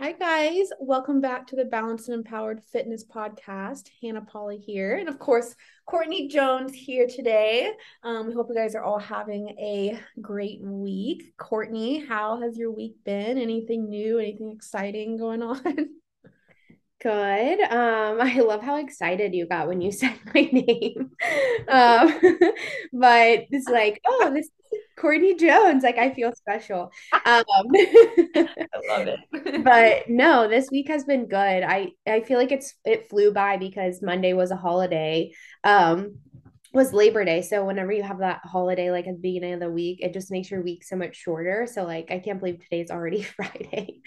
Hi, guys. Welcome back to the Balanced and Empowered Fitness Podcast. Hannah Polly here. And of course, Courtney Jones here today. Um, we hope you guys are all having a great week. Courtney, how has your week been? Anything new, anything exciting going on? Good. Um, I love how excited you got when you said my name. Um, but it's like, oh, this is Courtney Jones. Like I feel special. Um, I love it. but no, this week has been good. I I feel like it's it flew by because Monday was a holiday. Um, was Labor Day. So whenever you have that holiday, like at the beginning of the week, it just makes your week so much shorter. So like I can't believe today's already Friday.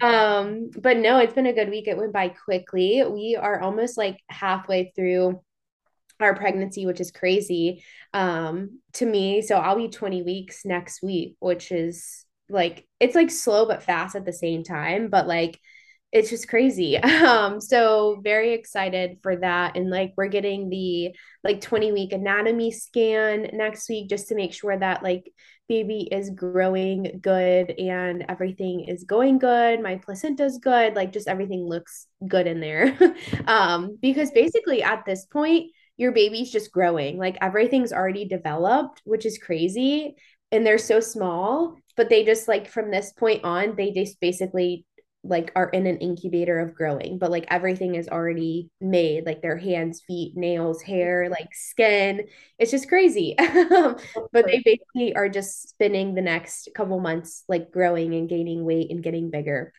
um, but no, it's been a good week. It went by quickly. We are almost like halfway through our pregnancy, which is crazy um to me. So I'll be 20 weeks next week, which is like it's like slow but fast at the same time. But like it's just crazy. Um, so very excited for that. And like we're getting the like 20 week anatomy scan next week just to make sure that like baby is growing good and everything is going good. My placenta is good. Like just everything looks good in there. um, because basically at this point, your baby's just growing. Like everything's already developed, which is crazy. And they're so small, but they just like from this point on, they just basically like are in an incubator of growing but like everything is already made like their hands feet nails hair like skin it's just crazy but they basically are just spending the next couple months like growing and gaining weight and getting bigger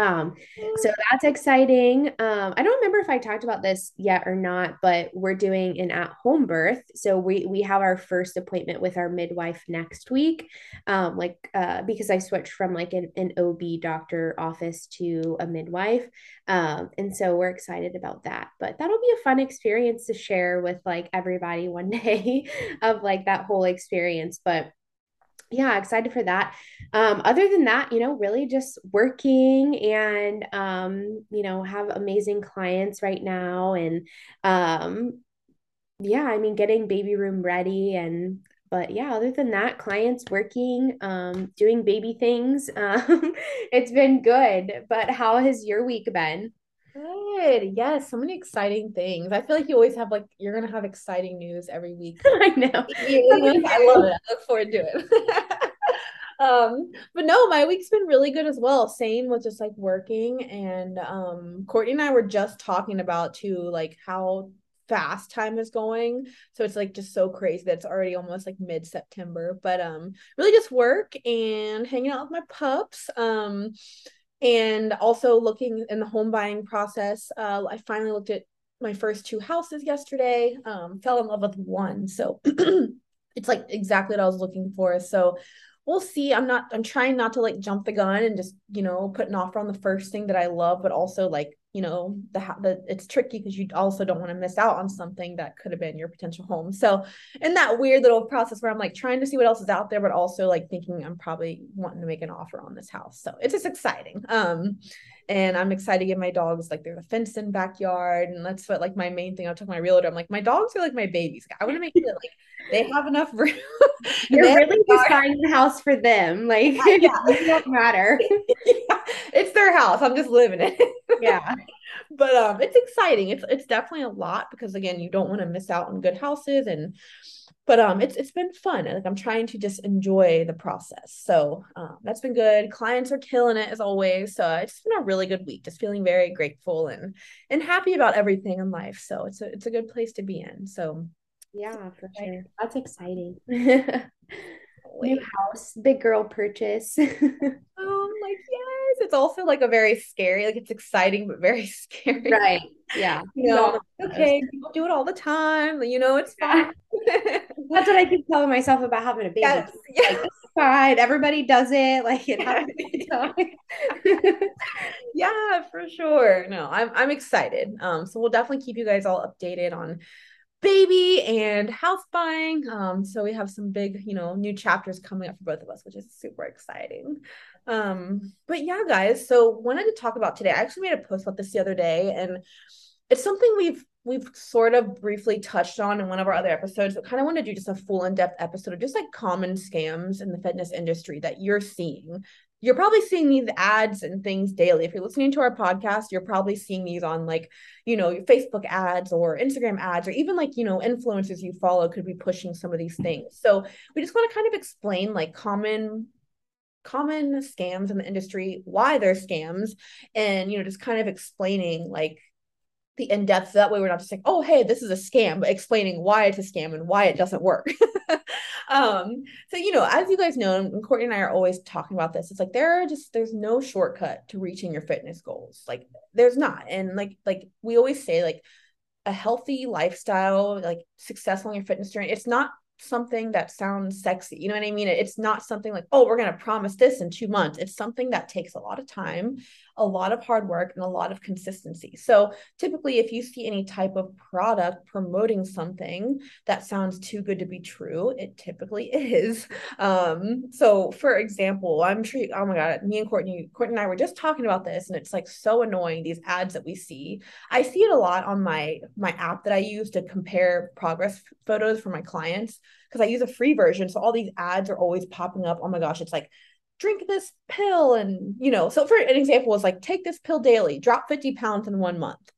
um, so that's exciting. Um, I don't remember if I talked about this yet or not, but we're doing an at-home birth. So we we have our first appointment with our midwife next week. Um, like uh, because I switched from like an, an OB doctor office to a midwife. Um, and so we're excited about that. But that'll be a fun experience to share with like everybody one day of like that whole experience. But yeah, excited for that. Um, other than that, you know, really just working and um, you know, have amazing clients right now and um yeah, I mean getting baby room ready and but yeah, other than that, clients working, um, doing baby things. Um, it's been good. But how has your week been? Good. Yes, so many exciting things. I feel like you always have like you're gonna have exciting news every week. I know. I love it. I look forward to it. um, but no, my week's been really good as well. Same with just like working and um Courtney and I were just talking about too, like how fast time is going. So it's like just so crazy that it's already almost like mid-September. But um really just work and hanging out with my pups. Um and also looking in the home buying process uh, i finally looked at my first two houses yesterday um, fell in love with one. So it's like exactly what i was looking for. So we'll see. I'm not i'm trying not to like jump the gun and just you know put an offer on the first thing that i love but also like you know the the it's tricky because you also don't want to miss out on something that could have been your potential home. So in that weird little process where i'm like trying to see what else is out there but also like thinking i'm probably wanting to make an offer on this house. So it's just exciting. Um and i'm excited to get my dogs like they're a fenced in backyard and that's what like my main thing. I took my realtor i'm like my dogs are like my babies. I want to make sure like they have enough room. You're really just buying the house for them like yeah. it don't matter. Yeah. it's their house. I'm just living it. Yeah but um it's exciting. It's it's definitely a lot because again you don't want to miss out on good houses and but um it's it's been fun. Like i'm trying to just enjoy the process. So um, that's been good. Clients are killing it as always. So it's been a really good week just feeling very grateful and and happy about everything in life. So it's a it's a good place to be in. So yeah for sure. that's exciting new house big girl purchase. Oh like yes. It's also like a very scary like it's exciting but very scary. Right. Yeah. You know okay people do it all the time you know it's fine. That's what i keep telling myself about having a baby. Yes. Like, fine. Everybody does it. Like it happens yeah for sure. No i'm i'm excited. Um so we'll definitely keep you guys all updated on baby and house buying. Um, so we have some big, you know, new chapters coming up for both of us, which is super exciting. Um, but yeah, guys, so wanted to talk about today. I actually made a post about this the other day, and it's something we've we've sort of briefly touched on in one of our other episodes, but kind of want to do just a full in-depth episode of just like common scams in the fitness industry that you're seeing you're probably seeing these ads and things daily. If you're listening to our podcast, you're probably seeing these on like, you know, Facebook ads or Instagram ads, or even like, you know, influencers you follow could be pushing some of these things. So we just want to kind of explain like common common scams in the industry, why they're scams, and you know, just kind of explaining like the in depth. so That way, we're not just like, oh, hey, this is a scam, but explaining why it's a scam and why it doesn't work. um, so you know, as you guys know, and Courtney and I are always talking about this. It's like there are just there's no shortcut to reaching your fitness goals. Like there's not, and like like we always say, like a healthy lifestyle, like successful in your fitness journey. It's not something that sounds sexy. You know what I mean? It's not something like, oh, we're going to promise this in two months. It's something that takes a lot of time, a lot of hard work, and a lot of consistency. So typically, if you see any type of product promoting something that sounds too good to be true, it typically is. Um, so for example, I'm sure, oh my God, me and Courtney, Courtney and I were just talking about this, and it's like so annoying, these ads that we see. I see it a lot on my my app that I use to compare progress photos for my clients because I use a free version. So all these ads are always popping up. Oh my gosh, it's like drink this pill and you know so for an example was like take this pill daily drop 50 pounds in one month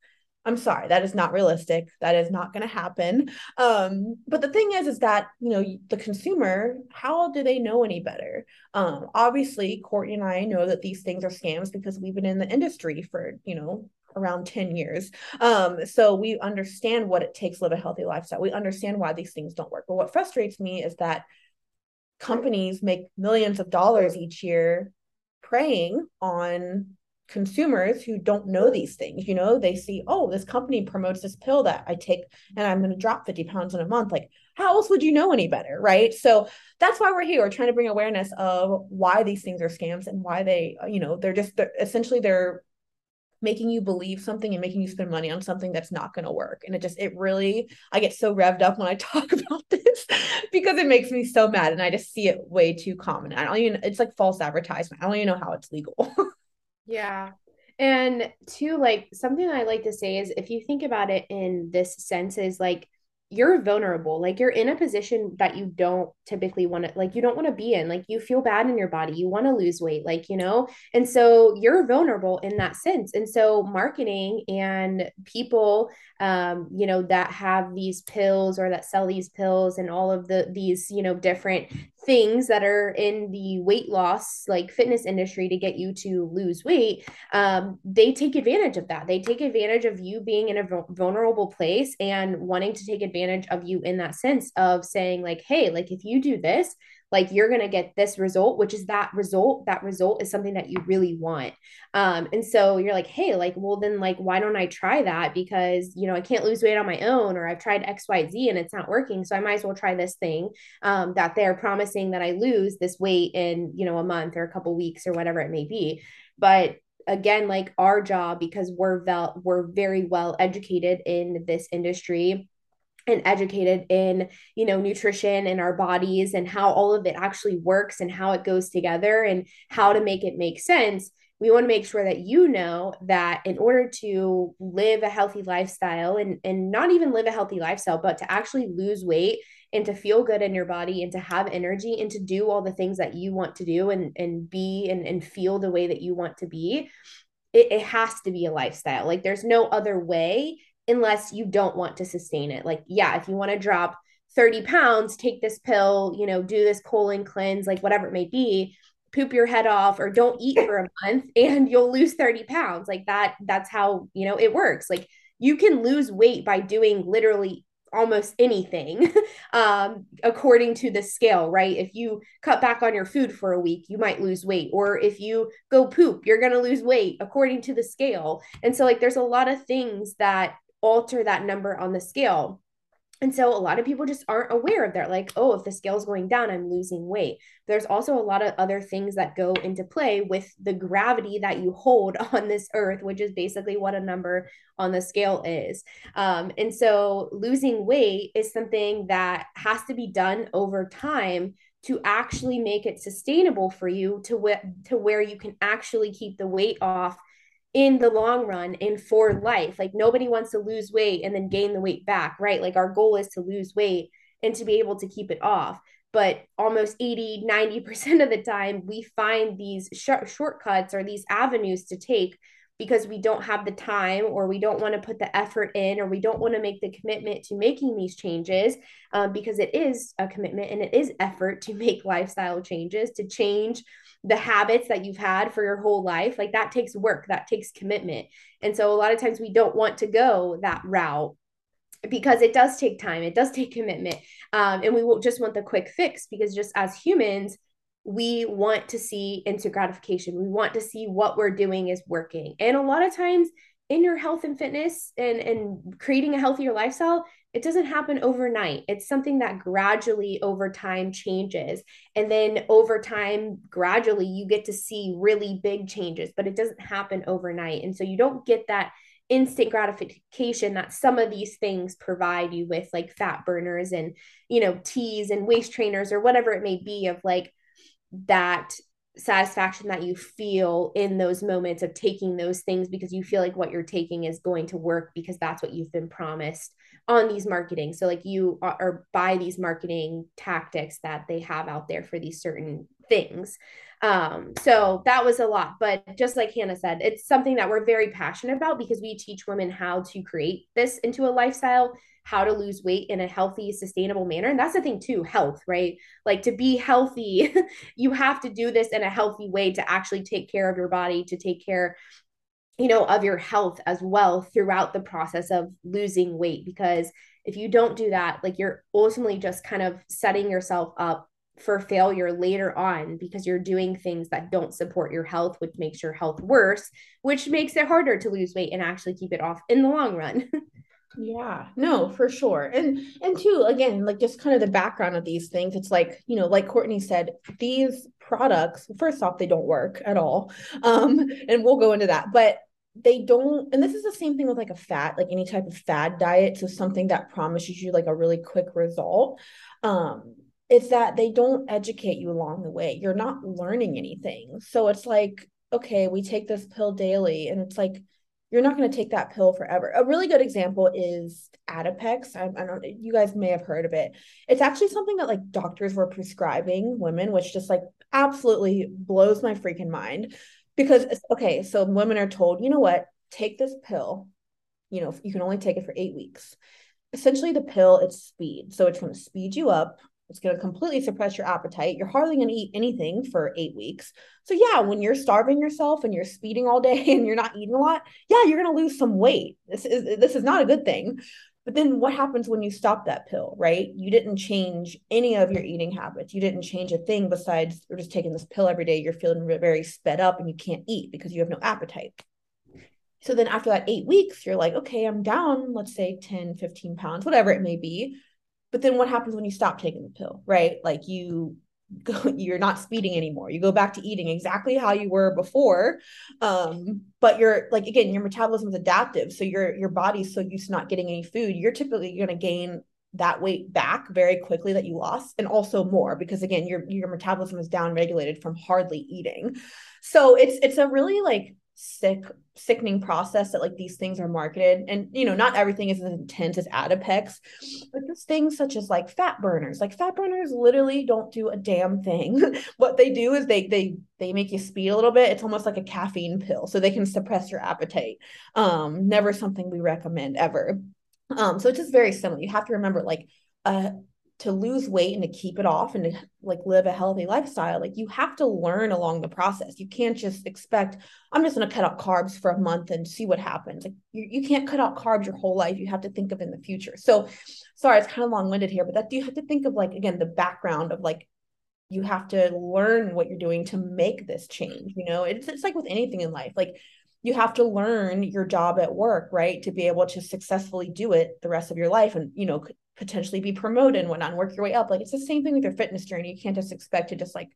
i'm sorry that is not realistic that is not going to happen um, but the thing is is that you know the consumer how do they know any better um, obviously courtney and i know that these things are scams because we've been in the industry for you know around 10 years. Um, so we understand what it takes to live a healthy lifestyle. We understand why these things don't work. But what frustrates me is that companies make millions of dollars each year preying on consumers who don't know these things you know? They see oh this company promotes this pill that i take and i'm going to drop 50 pounds in a month. Like how else would you know any better right? So that's why we're here we're trying to bring awareness of why these things are scams and why they you know they're just they're, essentially they're making you believe something and making you spend money on something that's not going to work. And it just, it really, I get so revved up when I talk about this because it makes me so mad. And I just see it way too common. I don't even, it's like false advertisement. I don't even know how it's legal. yeah. And two, like something I like to say is if you think about it in this sense, is like you're vulnerable like you're in a position that you don't typically want to like you don't want to be in like you feel bad in your body you want to lose weight like you know? And so you're vulnerable in that sense. And so marketing and people um you know that have these pills or that sell these pills and all of the these you know different things that are in the weight loss like fitness industry to get you to lose weight um, they take advantage of that. They take advantage of you being in a vulnerable place and wanting to take advantage of you in that sense of saying like hey like if you do this like you're going to get this result which is that result that result is something that you really want. Um and so you're like hey like well then like why don't i try that? Because you know i can't lose weight on my own or i've tried xyz and it's not working so i might as well try this thing um that they're promising that i lose this weight in you know a month or a couple weeks or whatever it may be. But again like our job because we're vel- we're very well educated in this industry and educated in you know nutrition and our bodies and how all of it actually works and how it goes together and how to make it make sense we want to make sure that you know that in order to live a healthy lifestyle and and not even live a healthy lifestyle but to actually lose weight and to feel good in your body and to have energy and to do all the things that you want to do and and be and, and feel the way that you want to be it, it has to be a lifestyle. Like there's no other way unless you don't want to sustain it. Like, yeah, if you want to drop 30 pounds, take this pill, you know, do this colon cleanse, like whatever it may be, poop your head off or don't eat for a month and you'll lose 30 pounds. Like that, that's how, you know, it works. Like you can lose weight by doing literally almost anything um, according to the scale, right? If you cut back on your food for a week, you might lose weight. Or if you go poop, you're going to lose weight according to the scale. And so, like, there's a lot of things that alter that number on the scale. And so a lot of people just aren't aware of that. Like, oh, if the scale's going down, I'm losing weight. There's also a lot of other things that go into play with the gravity that you hold on this earth, which is basically what a number on the scale is. Um, and so losing weight is something that has to be done over time to actually make it sustainable for you to, wh- to where you can actually keep the weight off in the long run and for life. Like nobody wants to lose weight and then gain the weight back, right? Like our goal is to lose weight and to be able to keep it off. but almost 80 90% of the time we find these sh- shortcuts or these avenues to take because we don't have the time or we don't want to put the effort in or we don't want to make the commitment to making these changes um, because it is a commitment and it is effort to make lifestyle changes to change the habits that you've had for your whole life. Like that takes work that takes commitment. And so a lot of times we don't want to go that route because it does take time it does take commitment um, and we will just want the quick fix because just as humans we want to see instant gratification. We want to see what we're doing is working. And a lot of times in your health and fitness and, and creating a healthier lifestyle, it doesn't happen overnight. It's something that gradually over time changes. And then over time, gradually, you get to see really big changes, but it doesn't happen overnight. And so you don't get that instant gratification that some of these things provide you with, like fat burners and, you know, teas and waist trainers or whatever it may be, of like, that satisfaction that you feel in those moments of taking those things because you feel like what you're taking is going to work because that's what you've been promised on these marketing. So like you are, are by these marketing tactics that they have out there for these certain things. Um so that was a lot but just like hannah said it's something that we're very passionate about because we teach women how to create this into a lifestyle how to lose weight in a healthy, sustainable manner. And that's the thing too, health, right? Like to be healthy, you have to do this in a healthy way to actually take care of your body, to take care you know of your health as well throughout the process of losing weight because if you don't do that like you're ultimately just kind of setting yourself up for failure later on because you're doing things that don't support your health which makes your health worse which makes it harder to lose weight and actually keep it off in the long run Yeah, no, for sure. And and two, again, like just kind of the background of these things. It's like, you know, like Courtney said, these products, first off, they don't work at all. Um, and we'll go into that, but they don't, and this is the same thing with like a fat, like any type of fad diet. So something that promises you like a really quick result. Um, it's that they don't educate you along the way. You're not learning anything. So it's like, okay, we take this pill daily, and it's like you're not going to take that pill forever. A really good example is Adipex. I, I, don't you guys may have heard of it. It's actually something that like doctors were prescribing women, which just like absolutely blows my freaking mind. Because okay, so women are told, you know what, take this pill. You know, you can only take it for eight weeks. Essentially, the pill it's speed, so it's going to speed you up it's going to completely suppress your appetite. You're hardly going to eat anything for eight weeks. So, yeah, when you're starving yourself and you're speeding all day and you're not eating a lot, yeah, you're going to lose some weight. This is this is not a good thing. But then what happens when you stop that pill, right? You didn't change any of your eating habits. You didn't change a thing besides you're just taking this pill every day. You're feeling very sped up and you can't eat because you have no appetite. So then after that eight weeks, you're like, okay, I'm down, let's say 10, 15 pounds, whatever it may be. But then what happens when you stop taking the pill, right? Like you go, you're not speeding anymore. You go back to eating exactly how you were before. Um, but you're like again, your metabolism is adaptive. So your your body's so used to not getting any food, you're typically gonna gain that weight back very quickly that you lost and also more because again your your metabolism is down regulated from hardly eating so it's it's a really like sick sickening process that like these things are marketed. And you know not everything is as intense as adipex but just things such as like fat burners. Like fat burners literally don't do a damn thing. What they do is they they they make you speed a little bit. It's almost like a caffeine pill so they can suppress your appetite. Um never something we recommend ever. Um so it's just very similar. You have to remember like uh to lose weight and to keep it off and to like live a healthy lifestyle like you have to learn along the process. You can't just expect i'm just going to cut out carbs for a month and see what happens. Like you, you can't cut out carbs your whole life. You have to think of in the future. So sorry it's kind of long-winded here but that you have to think of like again the background of like you have to learn what you're doing to make this change you know? It's, it's like with anything in life like you have to learn your job at work right to be able to successfully do it the rest of your life and you know potentially be promoted and and work your way up. Like it's the same thing with your fitness journey. You can't just expect to just like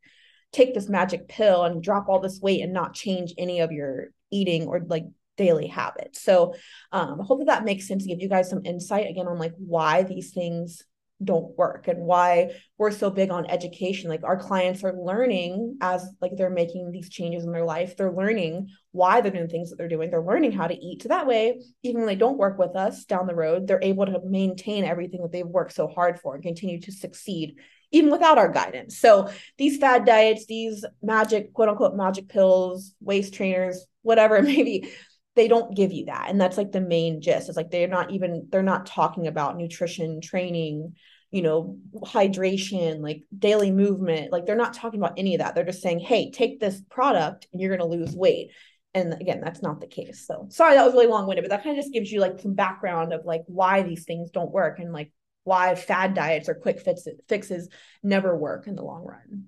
take this magic pill and drop all this weight and not change any of your eating or like daily habits. So um hopefully that makes sense to give you guys some insight again on like why these things don't work and why we're so big on education. Like our clients are learning as like they're making these changes in their life. They're learning why they're doing things that they're doing. They're learning how to eat so that way. Even when they don't work with us down the road they're able to maintain everything that they've worked so hard for and continue to succeed even without our guidance. So these fad diets, these magic, quote unquote, magic pills, waist trainers, whatever it may be, they don't give you that. And that's like the main gist. It's like they're not even, they're not talking about nutrition, training, you know, hydration, like daily movement. Like they're not talking about any of that. They're just saying, hey, take this product and you're going to lose weight. And again, that's not the case. So sorry, that was really long winded, but that kind of just gives you like some background of like why these things don't work and like why fad diets or quick fix- fixes never work in the long run.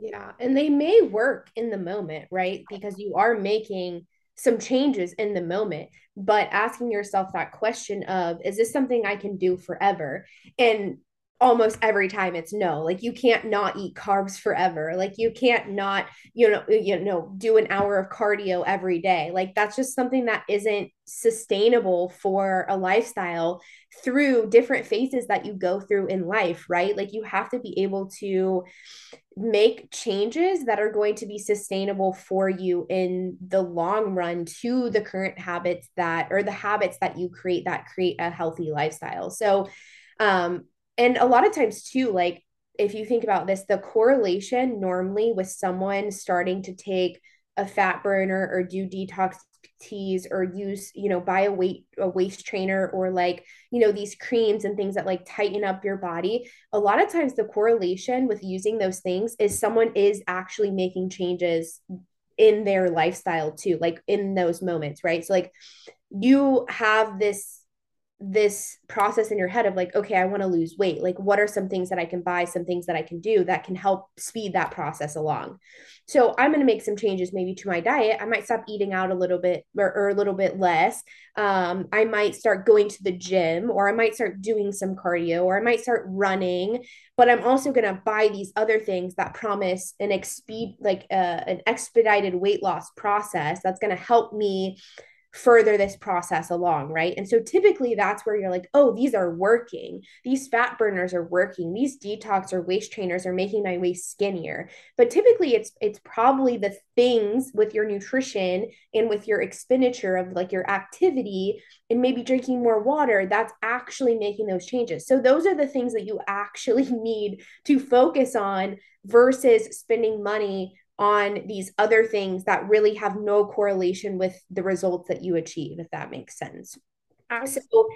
Yeah. And they may work in the moment, right? Because you are making some changes in the moment, but asking yourself that question of, is this something I can do forever? And almost every time it's no like you can't not eat carbs forever. Like you can't not you know you know do an hour of cardio every day. Like that's just something that isn't sustainable for a lifestyle through different phases that you go through in life right? Like you have to be able to make changes that are going to be sustainable for you in the long run to the current habits that or the habits that you create that create a healthy lifestyle. So um and a lot of times too like if you think about this the correlation normally with someone starting to take a fat burner or do detox teas or use you know buy a weight a waist trainer or like you know these creams and things that like tighten up your body. A lot of times the correlation with using those things is someone is actually making changes in their lifestyle too like in those moments right? So like you have this this process in your head of like okay i want to lose weight. Like what are some things that i can buy some things that i can do that can help speed that process along? So i'm going to make some changes maybe to my diet. I might stop eating out a little bit or, or a little bit less. Um, i might start going to the gym or i might start doing some cardio or i might start running but i'm also going to buy these other things that promise an exped like uh, an expedited weight loss process that's going to help me further this process along, right? And so typically that's where you're like, oh, these are working. These fat burners are working. These detox or waist trainers are making my waist skinnier. But typically it's it's probably the things with your nutrition and with your expenditure of like your activity and maybe drinking more water that's actually making those changes. So those are the things that you actually need to focus on versus spending money on these other things that really have no correlation with the results that you achieve, if that makes sense. So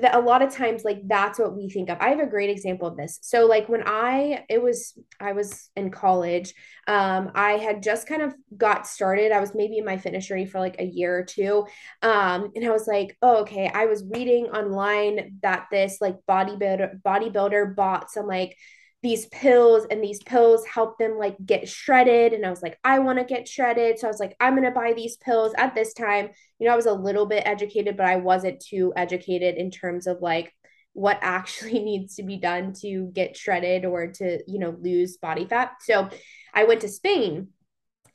that a lot of times like that's what we think of. I have a great example of this. So like when i it was i was in college um i had just kind of got started. I was maybe in my fitness journey for like a year or two um and i was like oh okay. I was reading online that this like bodybuilder bodybuilder bought some like these pills and these pills help them like get shredded. And i was like i want to get shredded. So i was like i'm going to buy these pills at this time. You know i was a little bit educated but i wasn't too educated in terms of like what actually needs to be done to get shredded or to you know lose body fat. So i went to spain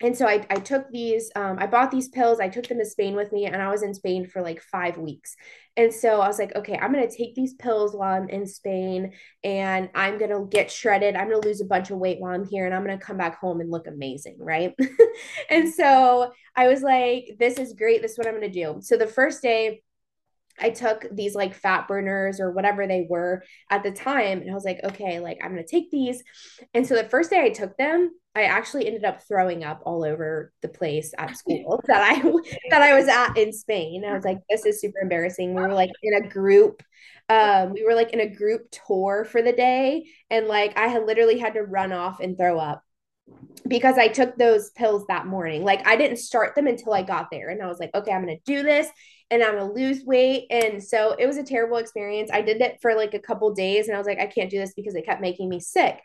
and so I, I took these um, i bought these pills. I took them to spain with me and i was in spain for like five weeks. And so i was like okay i'm going to take these pills while i'm in spain and i'm going to get shredded. I'm going to lose a bunch of weight while i'm here and i'm going to come back home and look amazing right? And so i was like this is great. This is what i'm going to do. So the first day I took these like fat burners or whatever they were at the time. And I was like, okay, like I'm going to take these. And so the first day I took them, I actually ended up throwing up all over the place at school that I that I was at in Spain. I was like, this is super embarrassing. We were like in a group. Um, we were like in a group tour for the day. And like I had literally had to run off and throw up because I took those pills that morning. Like I didn't start them until I got there. And I was like, okay, I'm gonna do this and I'm gonna lose weight. And so it was a terrible experience. I did it for like a couple days and I was like, I can't do this because it kept making me sick.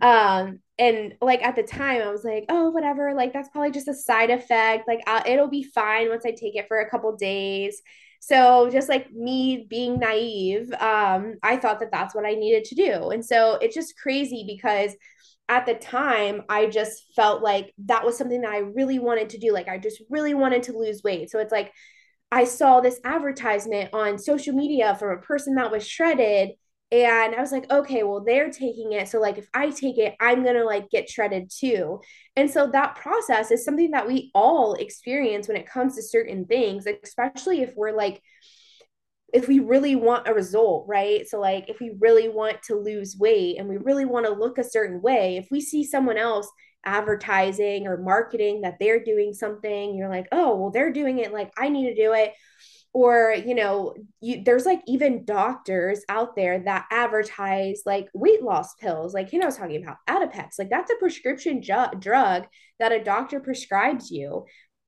Um, and like at the time, I was like, oh, whatever, like that's probably just a side effect. Like I'll, it'll be fine once I take it for a couple days. So just like me being naive, um, I thought that that's what I needed to do. And so it's just crazy because at the time I just felt like that was something that I really wanted to do. Like I just really wanted to lose weight. So it's like I saw this advertisement on social media from a person that was shredded and I was like, okay, well, they're taking it. So, like, if I take it, I'm going to like get shredded too. And so, that process is something that we all experience when it comes to certain things, especially if we're like, if we really want a result, right? So, like, if we really want to lose weight and we really want to look a certain way, if we see someone else advertising or marketing that they're doing something, you're like, oh, well, they're doing it, like, I need to do it. Or, you know, you, there's like even doctors out there that advertise like weight loss pills, like, you know, I was talking about Adipex, like, that's a prescription ju- drug that a doctor prescribes you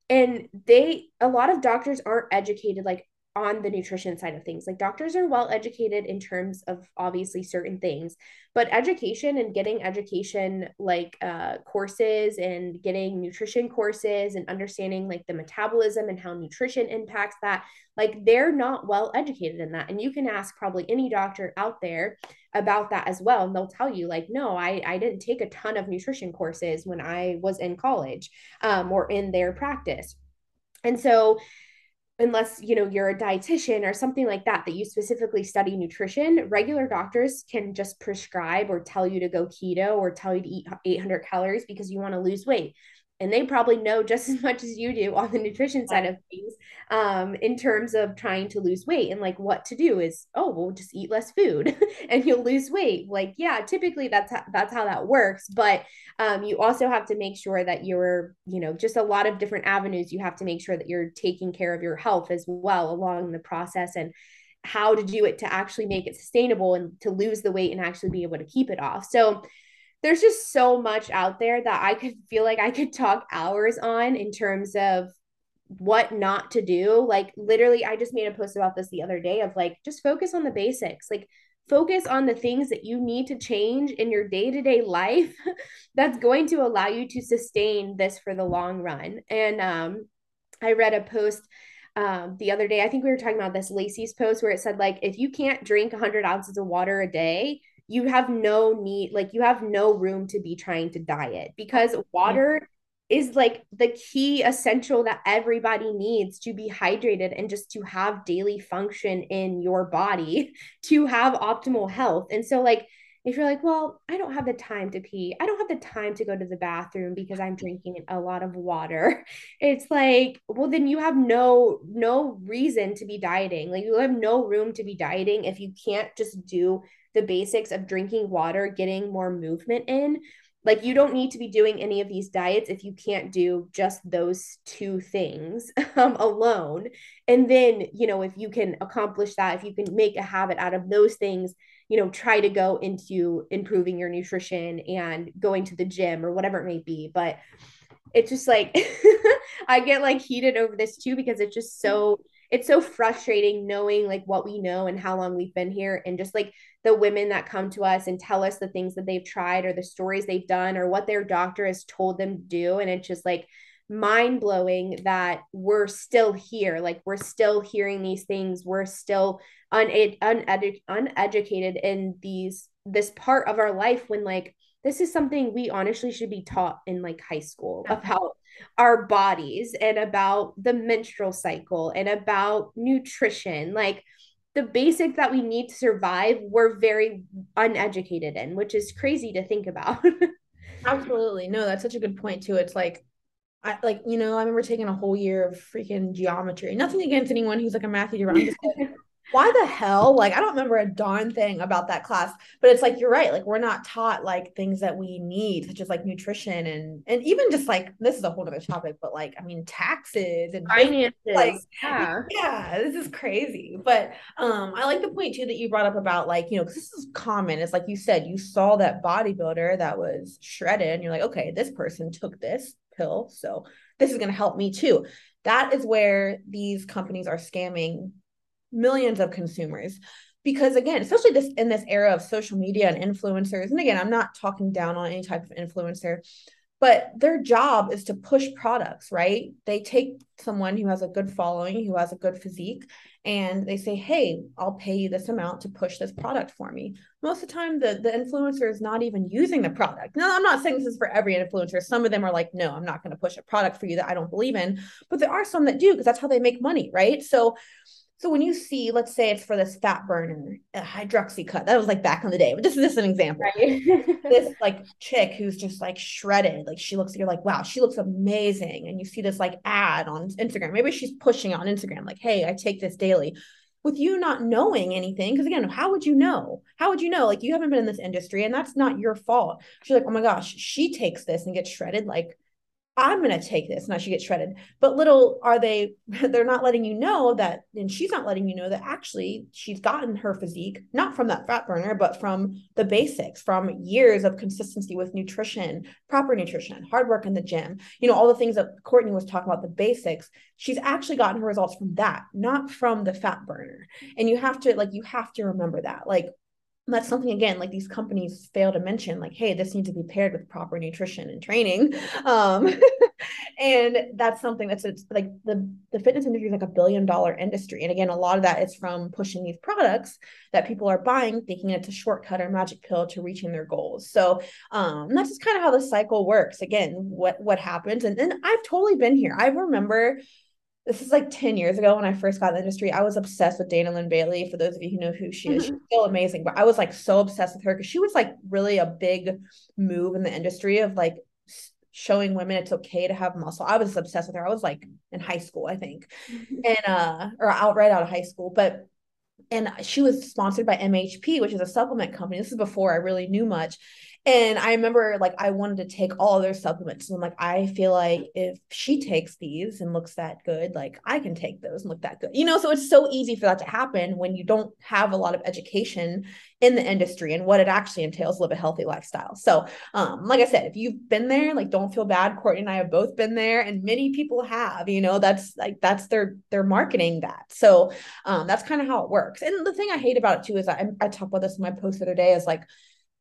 and they a lot of doctors aren't educated like on the nutrition side of things. Like doctors are well educated in terms of obviously certain things, but education and getting education like uh, courses and getting nutrition courses and understanding like the metabolism and how nutrition impacts that, like they're not well educated in that. And you can ask probably any doctor out there about that as well. And they'll tell you like, no, I, I didn't take a ton of nutrition courses when I was in college um, or in their practice. And so unless you know you're a dietitian or something like that that you specifically study nutrition regular doctors can just prescribe or tell you to go keto or tell you to eat 800 calories because you want to lose weight and they probably know just as much as you do on the nutrition side of things um, in terms of trying to lose weight and like what to do is oh well just eat less food and you'll lose weight. Like yeah typically that's how, that's how that works but um, you also have to make sure that you're you know just a lot of different avenues you have to make sure that you're taking care of your health as well along the process and how to do it to actually make it sustainable and to lose the weight and actually be able to keep it off. So there's just so much out there that I could feel like I could talk hours on in terms of what not to do. Like literally I just made a post about this the other day of like just focus on the basics. Like focus on the things that you need to change in your day-to-day life that's going to allow you to sustain this for the long run. And um I read a post um, the other day. I think we were talking about this Lacey's post where it said like if you can't drink 100 ounces of water a day, you have no need like you have no room to be trying to diet because mm-hmm. water is like the key essential that everybody needs to be hydrated and just to have daily function in your body to have optimal health. And so like if you're like, well, I don't have the time to pee. I don't have the time to go to the bathroom because I'm drinking a lot of water. It's like, well, then you have no no reason to be dieting. Like you have no room to be dieting if you can't just do the basics of drinking water, getting more movement in. Like you don't need to be doing any of these diets if you can't do just those two things um, alone. And then, you know, if you can accomplish that, if you can make a habit out of those things, you know, try to go into improving your nutrition and going to the gym or whatever it may be. But it's just like I get like heated over this too because it's just so it's so frustrating knowing like what we know and how long we've been here and just like the women that come to us and tell us the things that they've tried or the stories they've done or what their doctor has told them to do. And it's just like mind blowing that we're still here. Like we're still hearing these things. We're still uned- unedu- uneducated in these this part of our life when like this is something we honestly should be taught in like high school about our bodies and about the menstrual cycle and about nutrition. Like the basics that we need to survive we're very uneducated in which is crazy to think about. Absolutely. No that's such a good point too. It's like I like you know I remember taking a whole year of freaking geometry. Nothing against anyone who's like a Matthew Durant why the hell? Like, I don't remember a darn thing about that class, but it's like, you're right. Like, we're not taught like things that we need, such as like nutrition and, and even just like, this is a whole other topic, but like, I mean, taxes and finances. Like, yeah. Yeah. This is crazy. But, um, I like the point too that you brought up about like, you know, this is common. It's like you said, you saw that bodybuilder that was shredded and you're like, okay, this person took this pill. So this is going to help me too. That is where these companies are scamming millions of consumers. Because again especially this in this era of social media and influencers and again i'm not talking down on any type of influencer but their job is to push products right? They take someone who has a good following who has a good physique and they say hey i'll pay you this amount to push this product for me. Most of the time the, the influencer is not even using the product. Now i'm not saying this is for every influencer. Some of them are like no i'm not going to push a product for you that i don't believe in but there are some that do because that's how they make money right? So so when you see, let's say it's for this fat burner, a Hydroxycut, that was like back in the day, but this is just an example. Right. this like chick who's just like shredded, like she looks, you're like, wow, she looks amazing. And you see this like ad on Instagram. Maybe she's pushing on Instagram, like, hey, I take this daily. with you not knowing anything, because again, how would you know? How would you know? Like you haven't been in this industry and that's not your fault. She's like, oh my gosh, she takes this and gets shredded. Like I'm going to take this and I should get shredded. But little are they, they're not letting you know that, and she's not letting you know that actually she's gotten her physique, not from that fat burner, but from the basics, from years of consistency with nutrition, proper nutrition, hard work in the gym, you know, all the things that Courtney was talking about, the basics. She's actually gotten her results from that, not from the fat burner. And you have to, like, you have to remember that. Like, that's something again like these companies fail to mention like hey this needs to be paired with proper nutrition and training. Um, and that's something that's it's like the the fitness industry is like a billion dollar industry. And again a lot of that is from pushing these products that people are buying thinking it's a shortcut or magic pill to reaching their goals. So um, that's just kind of how the cycle works. Again what what happens. And then i've totally been here. I remember this is like 10 years ago when I first got in the industry. I was obsessed with Dana Linn Bailey. For those of you who know who she is, mm-hmm. she's still amazing. But I was like so obsessed with her because she was like really a big move in the industry of like showing women it's okay to have muscle. I was obsessed with her. I was like in high school, I think. Mm-hmm. And uh or out right out of high school. But and she was sponsored by MHP, which is a supplement company. This is before I really knew much. And I remember like I wanted to take all their supplements. And I'm like, I feel like if she takes these and looks that good, like I can take those and look that good. You know, so it's so easy for that to happen when you don't have a lot of education in the industry and what it actually entails live a healthy lifestyle. So um, like I said, if you've been there, like don't feel bad. Courtney and I have both been there, and many people have, you know, that's like that's their their marketing that. So um, that's kind of how it works. And the thing I hate about it too is I, I talked about this in my post the other day is like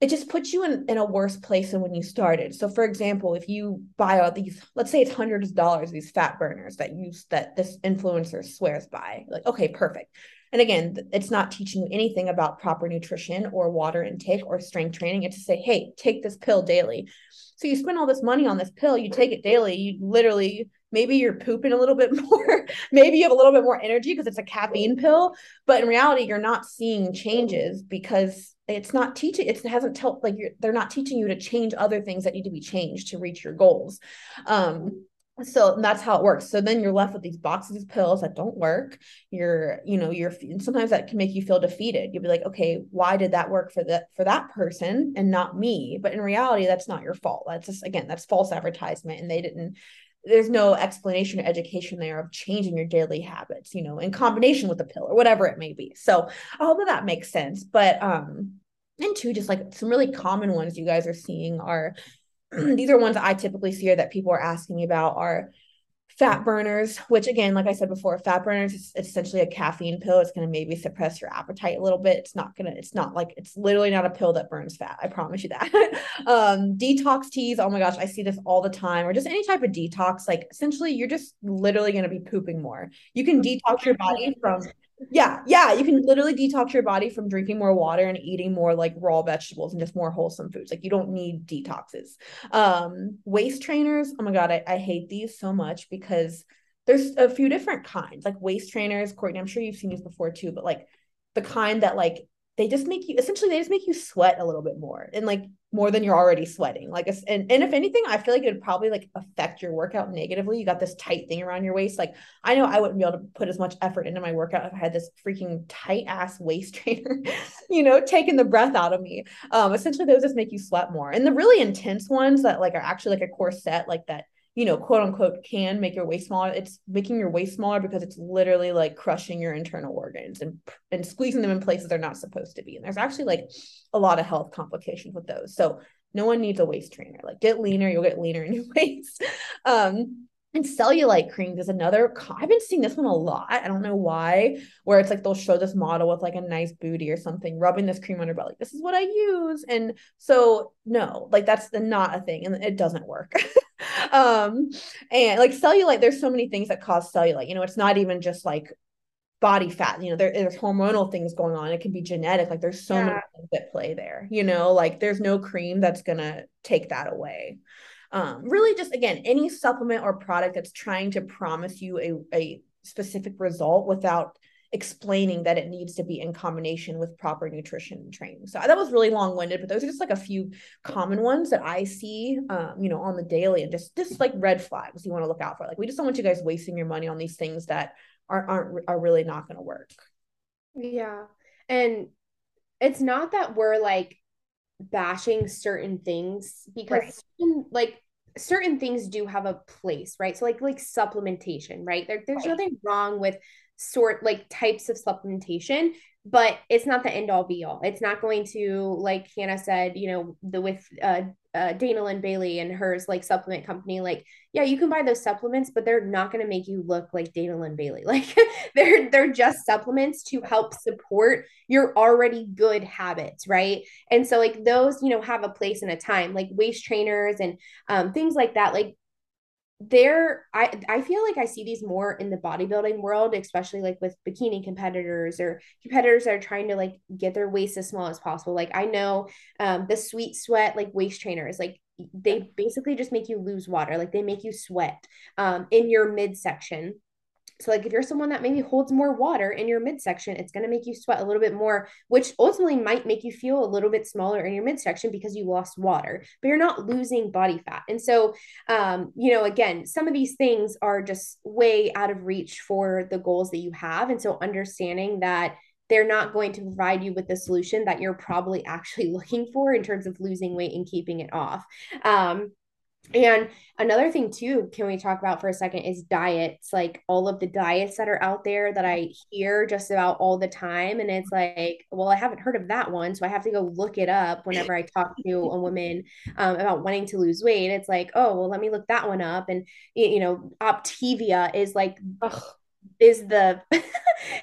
it just puts you in, in a worse place than when you started. So for example, if you buy all these, let's say it's hundreds of dollars, these fat burners that use that this influencer swears by, like, okay, perfect. And again, it's not teaching you anything about proper nutrition or water intake or strength training. It's to say, hey, take this pill daily. So you spend all this money on this pill, you take it daily, you literally maybe you're pooping a little bit more. Maybe you have a little bit more energy because it's a caffeine pill but in reality you're not seeing changes because it's not teaching it hasn't told like you're they're not teaching you to change other things that need to be changed to reach your goals. Um so that's how it works. So then you're left with these boxes of pills that don't work. You're you know you're sometimes that can make you feel defeated. You'll be like okay why did that work for that for that person and not me? But in reality that's not your fault. That's just again that's false advertisement and they didn't there's no explanation or education there of changing your daily habits, you know, in combination with a pill or whatever it may be. So I hope that that makes sense. But um, and two, just like some really common ones you guys are seeing are these are ones I typically see or that people are asking me about are fat burners, which again, like I said before, fat burners is essentially a caffeine pill. It's going to maybe suppress your appetite a little bit. It's not going to, it's not like, it's literally not a pill that burns fat. I promise you that. um, detox teas. Oh my gosh, I see this all the time. Or just any type of detox. Like essentially, you're just literally going to be pooping more. You can detox your body from yeah, yeah, you can literally detox your body from drinking more water and eating more like raw vegetables and just more wholesome foods. Like you don't need detoxes. Um, waist trainers, oh my god, I, I hate these so much because there's a few different kinds. Like waist trainers, Courtney, I'm sure you've seen these before too, but like the kind that like they just make you essentially they just make you sweat a little bit more and like more than you're already sweating. Like and, and if anything i feel like it would probably like affect your workout negatively. You got this tight thing around your waist. Like i know i wouldn't be able to put as much effort into my workout if i had this freaking tight ass waist trainer you know taking the breath out of me. Um essentially those just make you sweat more. And the really intense ones that like are actually like a corset like that you know, quote unquote, can make your waist smaller. It's making your waist smaller because it's literally like crushing your internal organs and and squeezing them in places they're not supposed to be. And there's actually like a lot of health complications with those. So no one needs a waist trainer. Like get leaner, you'll get leaner in your waist. Um, and cellulite creams is another. I've been seeing this one a lot. I don't know why. Where it's like they'll show this model with like a nice booty or something, rubbing this cream on her belly. This is what I use, and so no, like that's the, not a thing, and it doesn't work. um, and like cellulite, there's so many things that cause cellulite. You know, it's not even just like body fat you know there, there's hormonal things going on it can be genetic like there's so yeah. many things that play there you know like there's no cream that's gonna take that away um, really just again any supplement or product that's trying to promise you a, a specific result without explaining that it needs to be in combination with proper nutrition and training. So that was really long-winded, but those are just like a few common ones that I see, um, you know, on the daily and just just like red flags you want to look out for. Like we just don't want you guys wasting your money on these things that aren't aren't are really not going to work. Yeah. And it's not that we're like bashing certain things because Right. certain, like certain things do have a place, right? So like like supplementation, right? There, there's Right. nothing wrong with sort like types of supplementation, but it's not the end all be all. It's not going to like Hannah said, you know, the with uh, uh Dana Linn Bailey and hers like supplement company, like yeah, you can buy those supplements, but they're not going to make you look like Dana Linn Bailey. Like they're they're just supplements to help support your already good habits, right? And so like those, you know, have a place and a time, like waist trainers and um, things like that. Like there i i feel like i see these more in the bodybuilding world especially like with bikini competitors or competitors that are trying to like get their waist as small as possible. Like i know um the sweet sweat like waist trainers like they basically just make you lose water. Like they make you sweat um in your midsection so, like if you're someone that maybe holds more water in your midsection, it's going to make you sweat a little bit more, which ultimately might make you feel a little bit smaller in your midsection because you lost water, but you're not losing body fat. And so, um, you know, again, some of these things are just way out of reach for the goals that you have. And so, understanding that they're not going to provide you with the solution that you're probably actually looking for in terms of losing weight and keeping it off. Um, and another thing too, can we talk about for a second is diets, like all of the diets that are out there that I hear just about all the time. And it's like, well, I haven't heard of that one. So I have to go look it up whenever I talk to a woman um, about wanting to lose weight. It's like, oh, well, let me look that one up. And, you know, Optavia is like, Ugh. is the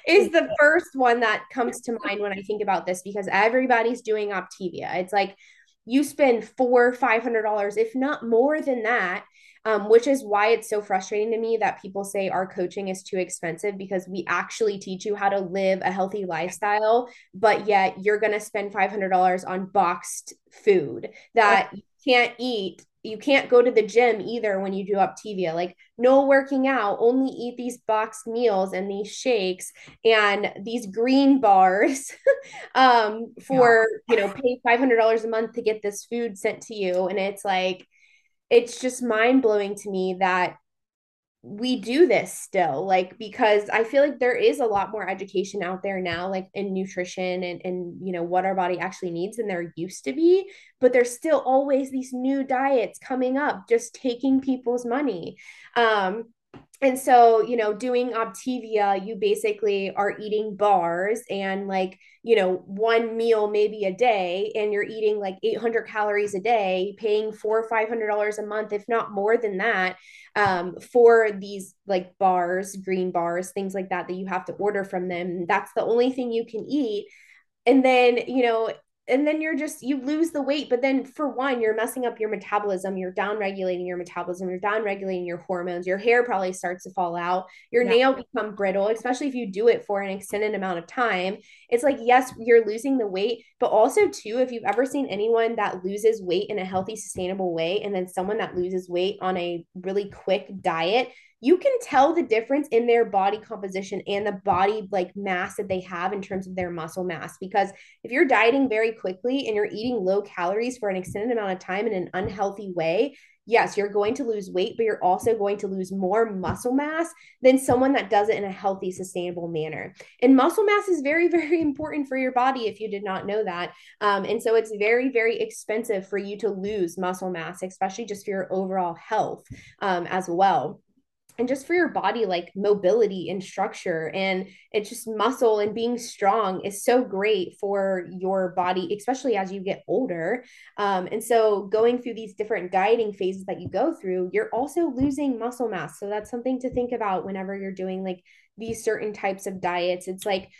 is the first one that comes to mind when I think about this because everybody's doing Optavia. It's like you spend four, five hundred dollars, if not more than that. Um, which is why it's so frustrating to me that people say our coaching is too expensive because we actually teach you how to live a healthy lifestyle, but yet you're going to spend $500 on boxed food that you can't eat you can't go to the gym either when you do Optavia. Like no working out, only eat these boxed meals and these shakes and these green bars um for, yeah. you know, pay $500 a month to get this food sent to you and it's like it's just mind-blowing to me that we do this still like because i feel like there is a lot more education out there now like in nutrition and and you know what our body actually needs than there used to be but there's still always these new diets coming up just taking people's money. Um and so you know doing optavia you basically are eating bars and like you know one meal maybe a day and you're eating like 800 calories a day paying four or five hundred dollars a month if not more than that um, for these like bars green bars things like that that you have to order from them. That's the only thing you can eat. And then you know and then you're just you lose the weight but then for one you're messing up your metabolism you're down regulating your metabolism you're down regulating your hormones your hair probably starts to fall out your yeah. nail become brittle especially if you do it for an extended amount of time it's like yes you're losing the weight but also too if you've ever seen anyone that loses weight in a healthy sustainable way and then someone that loses weight on a really quick diet you can tell the difference in their body composition and the body like mass that they have in terms of their muscle mass because if you're dieting very quickly and you're eating low calories for an extended amount of time in an unhealthy way yes you're going to lose weight but you're also going to lose more muscle mass than someone that does it in a healthy sustainable manner. And muscle mass is very very important for your body if you did not know that. Um, and so it's very very expensive for you to lose muscle mass especially just for your overall health um, as well and just for your body like mobility and structure and it's just muscle and being strong is so great for your body especially as you get older. Um, and so going through these different dieting phases that you go through you're also losing muscle mass. So that's something to think about whenever you're doing like these certain types of diets. It's like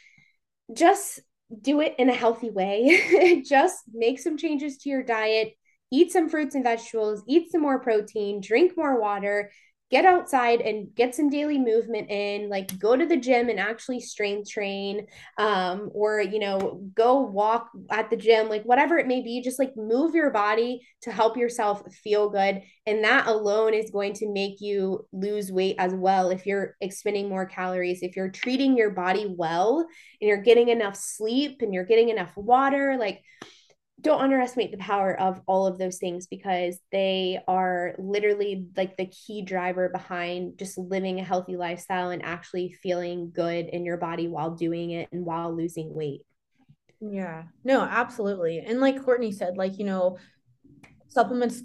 just do it in a healthy way. Just make some changes to your diet eat some fruits and vegetables eat some more protein drink more water get outside and get some daily movement in like go to the gym and actually strength train um, or you know go walk at the gym like whatever it may be just like move your body to help yourself feel good. And that alone is going to make you lose weight as well if you're expending more calories if you're treating your body well and you're getting enough sleep and you're getting enough water like don't underestimate the power of all of those things because they are literally like the key driver behind just living a healthy lifestyle and actually feeling good in your body while doing it and while losing weight. Yeah, no, absolutely. And like Courtney said, like, you know, supplements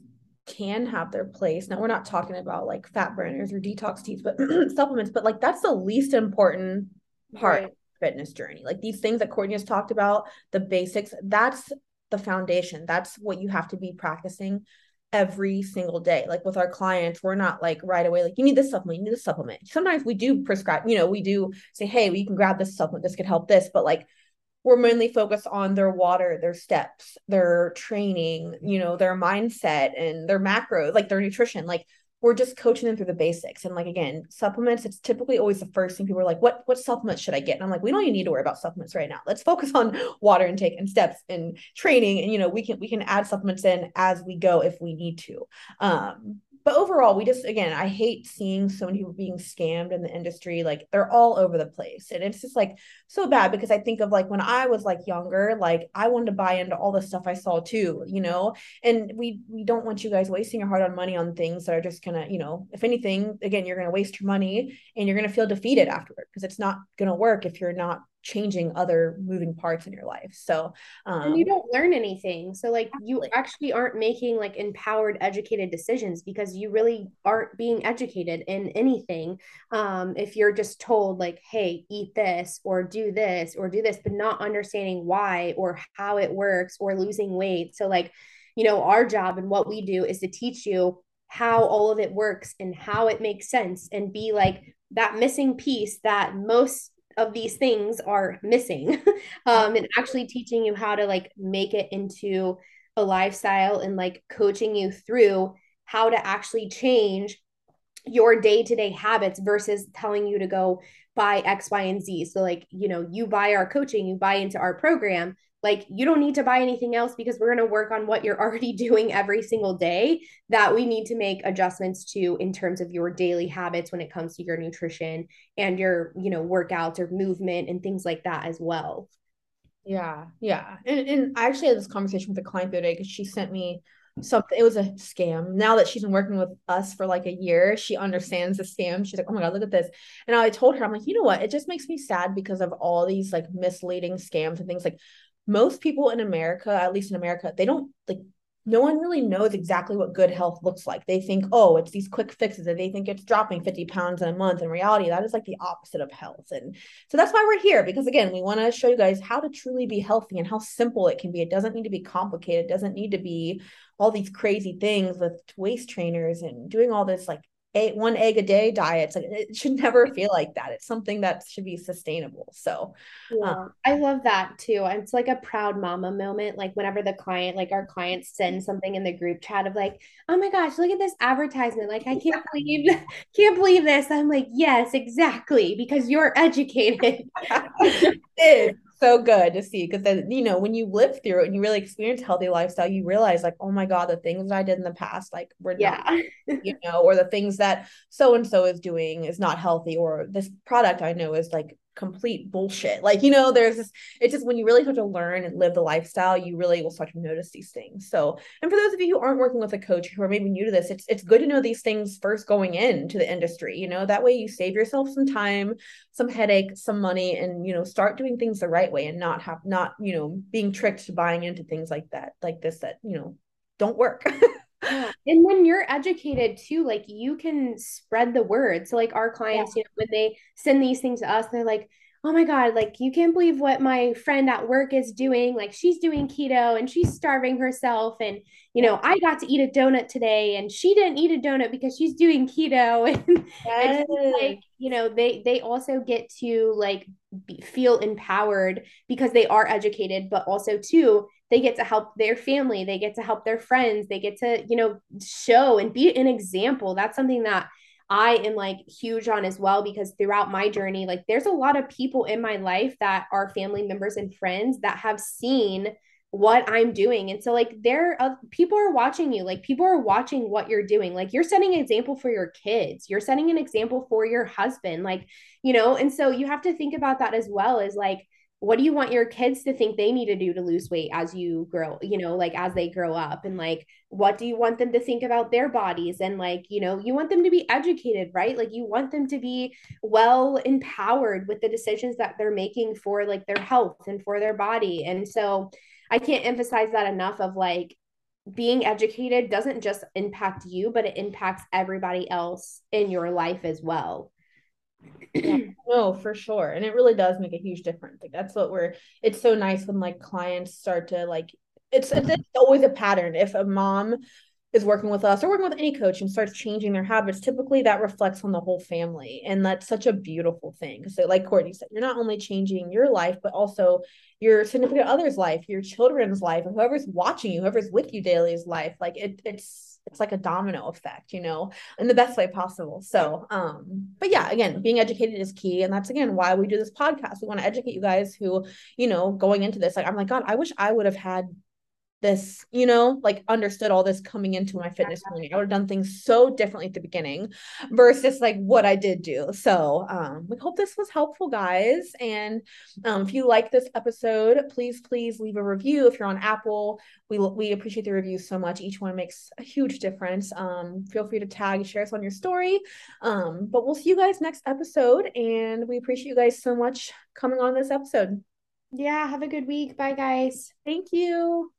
can have their place. Now, we're not talking about like fat burners or detox teas, but supplements, but like that's the least important part right. fitness journey. Like these things that Courtney has talked about, the basics, that's the foundation. That's what you have to be practicing every single day. Like with our clients, we're not like right away, like, you need this supplement, you need this supplement. Sometimes we do prescribe, you know, we do say, hey, we can grab this supplement, this could help this, but like we're mainly focused on their water, their steps, their training, you know, their mindset and their macros, like their nutrition. Like we're just coaching them through the basics. And like again, supplements, it's typically always the first thing people are like, what what supplements should I get? And I'm like, we don't even need to worry about supplements right now. Let's focus on water intake and steps and training. And you know, we can we can add supplements in as we go if we need to. Um, but overall, we just again, I hate seeing so many people being scammed in the industry. Like they're all over the place. And it's just like so bad because I think of like when I was like younger, like I wanted to buy into all the stuff I saw too, you know. And we we don't want you guys wasting your hard on money on things that are just gonna, you know, if anything, again, you're gonna waste your money and you're gonna feel defeated afterward because it's not gonna work if you're not changing other moving parts in your life. So, um, and you don't learn anything. So, like, you actually aren't making like empowered, educated decisions because you really aren't being educated in anything. Um, if you're just told, like, hey, eat this or do this or do this, but not understanding why or how it works or losing weight. So, like, you know, our job and what we do is to teach you how all of it works and how it makes sense and be like that missing piece that most of these things are missing. Um, and actually teaching you how to like make it into a lifestyle and like coaching you through how to actually change your day-to-day habits versus telling you to go buy x y and z. So like you know you buy our coaching you buy into our program like you don't need to buy anything else because we're going to work on what you're already doing every single day that we need to make adjustments to in terms of your daily habits when it comes to your nutrition and your you know workouts or movement and things like that as well. Yeah yeah. And, and i actually had this conversation with a client the other day because she sent me something it was a scam. Now that she's been working with us for like a year she understands the scam. She's like oh my god look at this. And i told her i'm like you know what? It just makes me sad because of all these like misleading scams and things. Like most people in America, at least in America, they don't like no one really knows exactly what good health looks like. They think, oh, it's these quick fixes, and they think it's dropping 50 pounds in a month. In reality, that is like the opposite of health. And so that's why we're here, because again, we want to show you guys how to truly be healthy and how simple it can be. It doesn't need to be complicated, it doesn't need to be all these crazy things with waist trainers and doing all this like eight one egg a day diets like it should never feel like that it's something that should be sustainable so yeah, um, i love that too it's like a proud mama moment like whenever the client like our clients send something in the group chat of like oh my gosh look at this advertisement like i can't yeah. believe can't believe this i'm like yes exactly because you're educated is so good to see because then you know when you live through it and you really experience healthy lifestyle you realize like oh my god the things that i did in the past like were yeah. not, you know or the things that so and so is doing is not healthy or this product i know is like complete bullshit. Like, you know, there's this, it's just when you really start to learn and live the lifestyle, you really will start to notice these things. So, and for those of you who aren't working with a coach who are maybe new to this, it's it's good to know these things first going into the industry. You know, that way you save yourself some time, some headache, some money, and you know, start doing things the right way and not have not, you know, being tricked to buying into things like that, like this that, you know, don't work. Yeah. And when you're educated too, like you can spread the word. So like our clients, yeah. you know, when they send these things to us, they're like, oh my God, like you can't believe what my friend at work is doing. Like she's doing keto and she's starving herself. And, you know, I got to eat a donut today and she didn't eat a donut because she's doing keto. And, yes. and like, you know, they they also get to like be, feel empowered because they are educated, but also too, they get to help their family, they get to help their friends, they get to, you know, show and be an example. That's something that I am like huge on as well because throughout my journey, like there's a lot of people in my life that are family members and friends that have seen what I'm doing. And so like there uh, people are watching you. Like people are watching what you're doing. Like you're setting an example for your kids. You're setting an example for your husband. Like, you know, and so you have to think about that as well as like what do you want your kids to think they need to do to lose weight as you grow, you know, like as they grow up? And like, what do you want them to think about their bodies? And like, you know, you want them to be educated, right? Like, you want them to be well empowered with the decisions that they're making for like their health and for their body. And so, I can't emphasize that enough of like, being educated doesn't just impact you, but it impacts everybody else in your life as well yeah, no, for sure. And it really does make a huge difference. Like that's what we're it's so nice when like clients start to like it's it's always a pattern. If a mom is working with us or working with any coach and starts changing their habits, typically that reflects on the whole family. And that's such a beautiful thing. So, like Courtney said, you're not only changing your life, but also your significant other's life, your children's life, whoever's watching you, whoever's with you daily's life. Like it, it's like a domino effect, you know, in the best way possible. So, um, but yeah, again, being educated is key. And that's again why we do this podcast. We want to educate you guys who, you know, going into this, like, I'm like, God, I wish I would have had this, you know, like understood all this coming into my fitness journey. I would have done things so differently at the beginning versus like what I did do. So um we hope this was helpful, guys. And um if you like this episode, please, please leave a review. If you're on Apple, we we appreciate the reviews so much. Each one makes a huge difference. Um, feel free to tag, share us on your story. Um, but we'll see you guys next episode. And we appreciate you guys so much coming on this episode. Yeah, have a good week. Bye guys. Thank you.